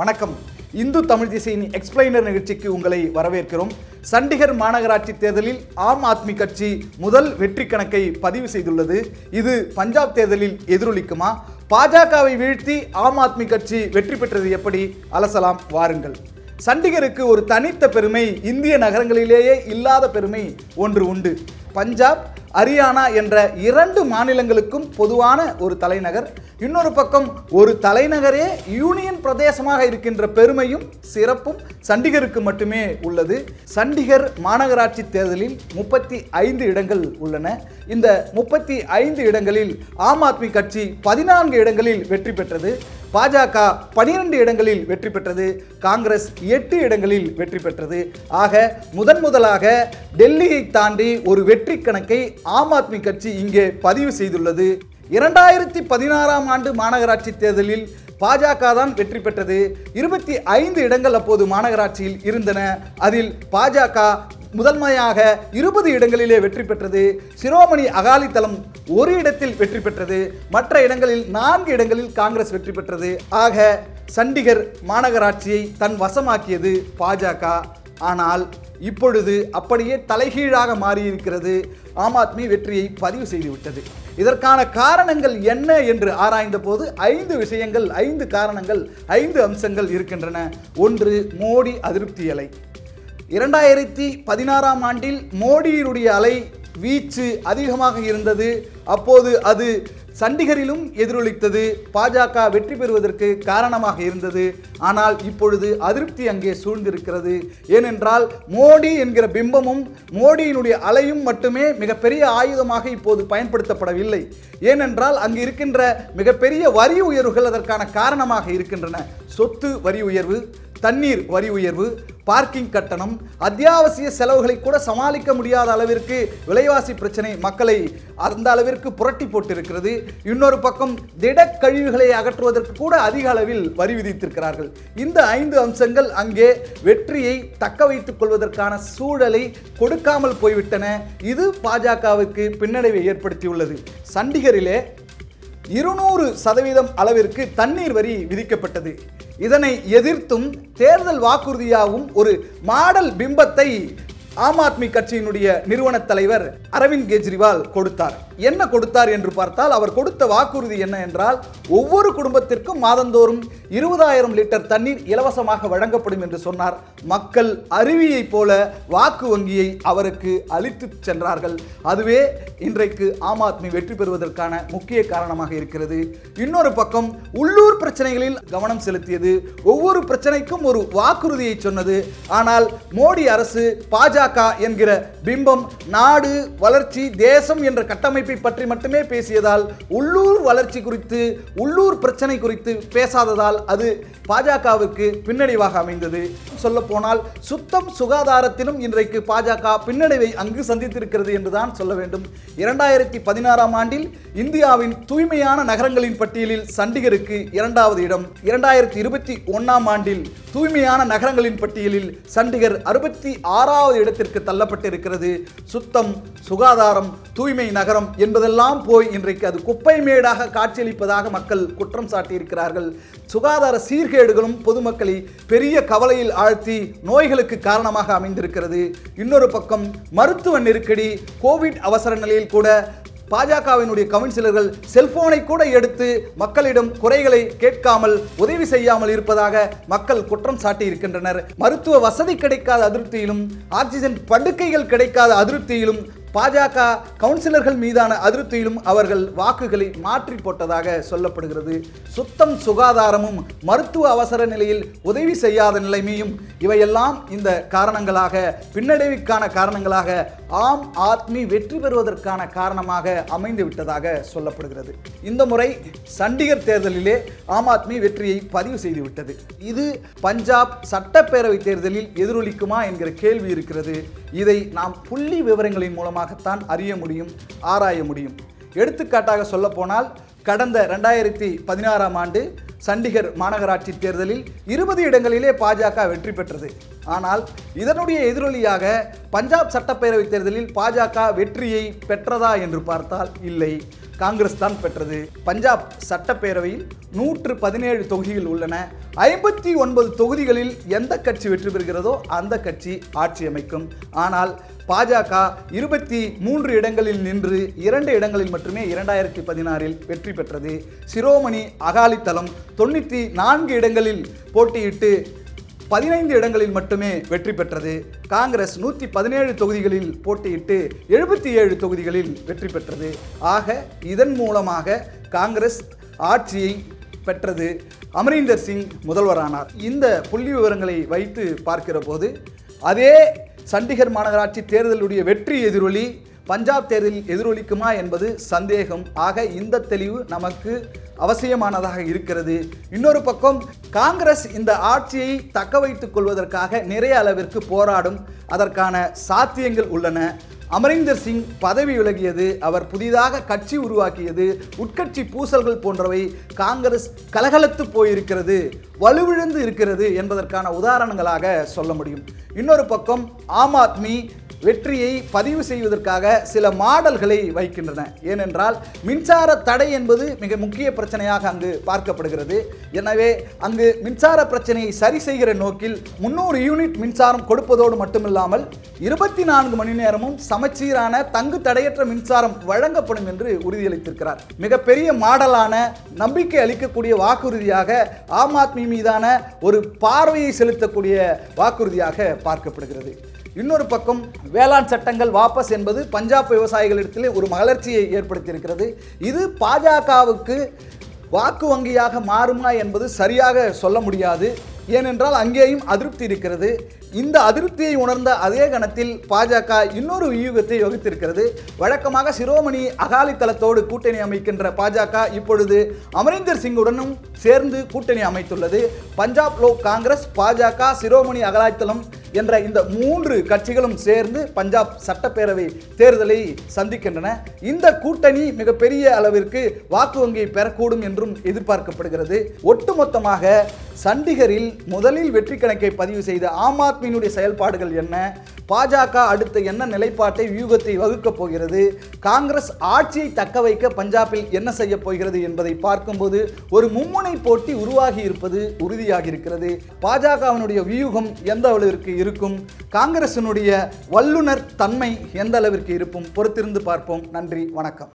வணக்கம். இந்து தமிழ் திசையின் எக்ஸ்பிளைனர் நிகழ்ச்சிக்கு உங்களை வரவேற்கிறோம். சண்டிகர் மாநகராட்சி தேர்தலில் ஆம் ஆத்மி கட்சி முதல் வெற்றி கணக்கை பதிவு செய்துள்ளது. இது பஞ்சாப் தேர்தலில் எதிரொலிக்குமா? பாஜகவை வீழ்த்தி ஆம் ஆத்மி கட்சி வெற்றி பெற்றது எப்படி? அலசலாம் வாருங்கள். சண்டிகருக்கு ஒரு தனித்த பெருமை இந்திய நகரங்களிலேயே இல்லாத பெருமை ஒன்று உண்டு. பஞ்சாப் ஹரியானா என்ற இரண்டு மாநிலங்களுக்கும் பொதுவான ஒரு தலைநகர். இன்னொரு பக்கம் ஒரு தலைநகரே யூனியன் பிரதேசமாக இருக்கின்ற பெருமையும் சிறப்பும் சண்டிகருக்கு மட்டுமே உள்ளது. சண்டிகர் மாநகராட்சி தேர்தலில் முப்பத்தி ஐந்து இடங்கள் உள்ளன. இந்த முப்பத்தி ஐந்து இடங்களில் ஆம் ஆத்மி கட்சி பதினான்கு இடங்களில் வெற்றி பெற்றது. பாஜக பனிரெண்டு இடங்களில் வெற்றி பெற்றது காங்கிரஸ் எட்டு இடங்களில் வெற்றி பெற்றது. ஆக முதன் முதலாக டெல்லியை தாண்டி ஒரு வெற்றி கணக்கை ஆம் ஆத்மி கட்சி இங்கே பதிவு செய்துள்ளது. இரண்டாயிரத்தி பதினாறாம் ஆண்டு மாநகராட்சி தேர்தலில் பாஜக தான் வெற்றி பெற்றது. இருபத்தி ஐந்து இடங்கள் அப்போது மாநகராட்சியில் இருந்தன. அதில் பாஜக முதன்மையாக இருபது இடங்களிலே வெற்றி பெற்றது. சிரோமணி அகாலி தளம் ஒரு இடத்தில் வெற்றி பெற்றது. மற்ற இடங்களில் நான்கு இடங்களில் காங்கிரஸ் வெற்றி பெற்றது. ஆக சண்டிகர் மாநகராட்சியை தன் வசமாக்கியது பாஜக. ஆனால் இப்பொழுது அப்படியே தலைகீழாக மாறியிருக்கிறது. ஆம் ஆத்மி வெற்றியை பதிவு செய்துவிட்டது. இதற்கான காரணங்கள் என்ன என்று ஆராய்ந்த போது ஐந்து விஷயங்கள் ஐந்து காரணங்கள் ஐந்து அம்சங்கள் இருக்கின்றன. ஒன்று மோடி அதிருப்தி அலை இரண்டாயிரத்தி பதினாறாம் ஆண்டில் மோடியினுடைய அலை வீச்சு அதிகமாக இருந்தது. அப்போது அது சண்டிகரிலும் எதிரொலித்தது. பாஜக வெற்றி பெறுவதற்கு காரணமாக இருந்தது. ஆனால் இப்பொழுது அதிருப்தி அங்கே சூழ்ந்திருக்கிறது. ஏனென்றால் மோடி என்கிற பிம்பமும் மோடியினுடைய அலையும் மட்டுமே மிகப்பெரிய ஆயுதமாக இப்போது பயன்படுத்தப்படவில்லை. ஏனென்றால் அங்கு இருக்கின்ற மிகப்பெரிய வரி உயர்வுகள் அதற்கான காரணமாக இருக்கின்றன. சொத்து வரி உயர்வு தண்ணீர் வரி உயர்வு பார்க்கிங் கட்டணம் அத்தியாவசிய செலவுகளை கூட சமாளிக்க முடியாத அளவிற்கு விலைவாசி பிரச்சனை மக்களை அந்த அளவிற்கு புரட்டி போட்டிருக்கிறது. இன்னொரு பக்கம் திடக்கழிவுகளை அகற்றுவதற்கு கூட அதிக அளவில் வரி விதித்திருக்கிறார்கள். இந்த ஐந்து அம்சங்கள் அங்கே வெற்றியை தக்க வைத்துக் கொள்வதற்கான சூழலை கொடுக்காமல் போய்விட்டன. இது பாஜகவுக்கு பின்னடைவை ஏற்படுத்தியுள்ளது. சண்டிகரிலே இருநூறு சதவீதம் அளவிற்கு தண்ணீர் வரி விதிக்கப்பட்டது. இதனை எதிர்த்தும் தேர்தல் வாக்குறுதியாகவும் ஒரு மாடல் பிம்பத்தை ஆம் ஆத்மி கட்சியினுடைய நிறுவன தலைவர் அரவிந்த் கெஜ்ரிவால் கொடுத்தார். என்ன கொடுத்தார் என்று பார்த்தால் அவர் கொடுத்த வாக்குறுதி என்ன என்றால் ஒவ்வொரு குடும்பத்திற்கும் மாதந்தோறும் இருபதாயிரம் லிட்டர் தண்ணீர் இலவசமாக வழங்கப்படும் என்று சொன்னார். மக்கள் அருவியைப் போல வாக்கு வங்கியை அவருக்கு அளித்து சென்றார்கள். அதுவே இன்றைக்கு ஆம் ஆத்மி வெற்றி பெறுவதற்கான முக்கிய காரணமாக இருக்கிறது. இன்னொரு பக்கம் உள்ளூர் பிரச்சனைகளில் கவனம் செலுத்தியது. ஒவ்வொரு பிரச்சனைக்கும் ஒரு வாக்குறுதியை சொன்னது. ஆனால் மோடி அரசு பாஜக என்கிற பிம்பம் நாடு வளர்ச்சி தேசம் என்ற கட்டமைப்பு பற்றி மட்டுமே பேசியதால் உள்ளூர் வளர்ச்சி குறித்து உள்ளூர் பிரச்சனை குறித்து பேசாததால் அது பாஜகவுக்கு பின்னடைவாக அமைந்தது. சொல்லப்போனால் சுத்தம் சுகாதாரத்திலும் இன்றைக்கு பாஜக பின்னடைவை அங்கு சந்தித்திருக்கிறது என்றுதான் சொல்ல வேண்டும். இரண்டாயிரத்தி பதினாறாம் ஆண்டில் இந்தியாவின் தூய்மையான நகரங்களின் பட்டியலில் சண்டிகருக்கு இரண்டாவது இடம். இரண்டாயிரத்தி இருபத்தி ஒன்னாம் ஆண்டில் தூய்மையான நகரங்களின் பட்டியலில் சண்டிகர் அறுபத்தி ஆறாவது இடத்திற்கு தள்ளப்பட்டிருக்கிறது. சுத்தம் சுகாதாரம் தூய்மை நகரம் என்பதெல்லாம் போய் இன்றைக்கு அது குப்பை மேடாக காட்சியளிப்பதாக மக்கள் குற்றம் சாட்டியிருக்கிறார்கள். சுகாதார சீர்கேடுகளும் பொதுமக்களை பெரிய கவலையில் ஆழ்த்தி நோய்களுக்கு காரணமாக அமைந்திருக்கிறது. இன்னொரு பக்கம் மருத்துவ நெருக்கடி கோவிட் அவசர நிலையில் கூட பாஜகவினுடைய கவுன்சிலர்கள் செல்போனை கூட எடுத்து மக்களிடம் குறைகளை கேட்காமல் உதவி செய்யாமல் இருப்பதாக மக்கள் குற்றம் சாட்டி இருக்கின்றனர் மருத்துவ வசதி கிடைக்காத அதிருப்தியிலும் ஆக்சிஜன் படுக்கைகள் கிடைக்காத அதிருப்தியிலும் பாஜக கவுன்சிலர்கள் மீதான அதிருப்தியிலும் அவர்கள் வாக்குகளை மாற்றி போட்டதாக சொல்லப்படுகிறது. சுத்தம் சுகாதாரமும் மருத்துவ அவசர நிலையில் உதவி செய்யாத நிலைமையும் இவையெல்லாம் இந்த காரணங்களாக பின்னடைவுக்கான காரணங்களாக ஆம் ஆத்மி வெற்றி பெறுவதற்கான காரணமாக அமைந்து விட்டதாக சொல்லப்படுகிறது. இந்த முறை சண்டிகர் தேர்தலிலே ஆம் ஆத்மி வெற்றியை பதிவு செய்துவிட்டது இது பஞ்சாப் சட்டப்பேரவை தேர்தலில் எதிரொலிக்குமா என்கிற கேள்வி இருக்கிறது. இதை நாம் புள்ளி விவரங்களின் மூலமாகத்தான் அறிய முடியும் ஆராய முடியும். எடுத்துக்காட்டாக சொல்லப்போனால் கடந்த ரெண்டாயிரத்தி பதினாறாம் ஆண்டு சண்டிகர் மாநகராட்சி தேர்தலில் இருபது இடங்களிலே பாஜக வெற்றி பெற்றது. ஆனால் இதனுடைய எதிரொலியாக பஞ்சாப் சட்டப்பேரவை தேர்தலில் பாஜக வெற்றியை பெற்றதா என்று பார்த்தால் இல்லை. காங்கிரஸ் தான் பெற்றது. பஞ்சாப் சட்டப்பேரவையில் நூற்று பதினேழு தொகுதிகள் உள்ளன. ஐம்பத்தி ஒன்பது தொகுதிகளில் எந்த கட்சி வெற்றி பெறுகிறதோ அந்த கட்சி ஆட்சி அமைக்கும். ஆனால் பாஜக இருபத்தி மூன்று இடங்களில் நின்று இரண்டு இடங்களில் மட்டுமே இரண்டாயிரத்தி பதினாறில் வெற்றி பெற்றது. சிரோமணி அகாலித்தளம் தொண்ணூற்றி நான்கு இடங்களில் போட்டியிட்டு பதினைந்து இடங்களில் மட்டுமே வெற்றி பெற்றது. காங்கிரஸ் நூற்றி பதினேழு தொகுதிகளில் போட்டியிட்டு எழுபத்தி ஏழு தொகுதிகளில் வெற்றி பெற்றது. ஆக இதன் மூலமாக காங்கிரஸ் ஆட்சியை பெற்றது. அமரீந்தர் சிங் முதல்வரானார். இந்த புள்ளி விவரங்களை வைத்து பார்க்கிற போது அதே சண்டிகர் மாநகராட்சி தேர்தலுடைய வெற்றி எதிரொலி பஞ்சாப் தேர்தலில் எதிரொலிக்குமா என்பது சந்தேகம். ஆக இந்த தெளிவு நமக்கு அவசியமானதாக இருக்கிறது. இன்னொரு பக்கம் காங்கிரஸ் இந்த ஆட்சியை தக்க வைத்துக் கொள்வதற்காக நிறைய அளவிற்கு போராடும் அதற்கான சாத்தியங்கள் உள்ளன. அமரிந்தர் சிங் பதவி விலகியது அவர் புதிதாக கட்சி உருவாக்கியது உட்கட்சி பூசல்கள் போன்றவை காங்கிரஸ் கலகலத்து போயிருக்கிறது வலுவிழந்து இருக்கிறது என்பதற்கான உதாரணங்களாக சொல்ல முடியும். இன்னொரு பக்கம் ஆம் ஆத்மி வெற்றியை பதிவு செய்வதற்காக சில மாடல்களை வைக்கின்றன. ஏனென்றால் மின்சார தடை என்பது மிக முக்கிய பிரச்சனையாக அங்கு பார்க்கப்படுகிறது. எனவே அங்கு மின்சார பிரச்சனையை சரி செய்கிற நோக்கில் முன்னூறு யூனிட் மின்சாரம் கொடுப்பதோடு மட்டுமில்லாமல் இருபத்தி நான்கு மணி நேரமும் சமச்சீரான தங்கு தடையற்ற மின்சாரம் வழங்கப்படும் என்று உறுதியளித்திருக்கிறார். மிகப்பெரிய மாடலான நம்பிக்கை அளிக்கக்கூடிய வாக்குறுதியாக ஆம் ஆத்மி மீதான ஒரு பார்வையை செலுத்தக்கூடிய வாக்குறுதியாக பார்க்கப்படுகிறது. இன்னொரு பக்கம் வேளாண் சட்டங்கள் வாபஸ் என்பது பஞ்சாப் விவசாயிகளிடத்திலே ஒரு மலர்ச்சியை ஏற்படுத்தியிருக்கிறது. இது பாஜகவுக்கு வாக்கு வங்கியாக மாறுமா என்பது சரியாக சொல்ல முடியாது. ஏனென்றால் அங்கேயும் அதிருப்தி இருக்கிறது. இந்த அதிருப்தியை உணர்ந்த அதே கணத்தில் பாஜக இன்னொரு வியூகத்தை வகுத்திருக்கிறது. வழக்கமாக சிரோமணி அகாலித்தளத்தோடு கூட்டணி அமைக்கின்ற பாஜக இப்பொழுது அமரிந்தர் சிங்குடனும் சேர்ந்து கூட்டணி அமைத்துள்ளது. பஞ்சாப் லோக் காங்கிரஸ் பாஜக சிரோமணி அகாலித்தளம் என்ற இந்த மூன்று கட்சிகளும் சேர்ந்து பஞ்சாப் சட்டப்பேரவை தேர்தலை சந்திக்கின்றன. இந்த கூட்டணி மிகப்பெரிய அளவிற்கு வாக்கு வங்கியை பெறக்கூடும் என்றும் எதிர்பார்க்கப்படுகிறது. ஒட்டுமொத்தமாக சண்டிகரில் முதலில் வெற்றி கணக்கை பதிவு செய்த ஆம் ஆத்மியினுடைய செயல்பாடுகள் என்ன? பாஜக அடுத்த என்ன நிலைப்பாட்டை வியூகத்தை வகுக்கப் போகிறது? காங்கிரஸ் ஆட்சியை தக்க வைக்க பஞ்சாபில் என்ன செய்ய போகிறது என்பதை பார்க்கும்போது ஒரு மும்முனை போட்டி உருவாகி இருப்பது உறுதியாக இருக்கிறது. பாஜகவினுடைய வியூகம் எந்த அளவிற்கு இருக்கும்? காங்கிரசினுடைய வல்லுனர் தன்மை எந்த அளவிற்கு இருக்கும்? பொறுத்திருந்து பார்ப்போம். நன்றி வணக்கம்.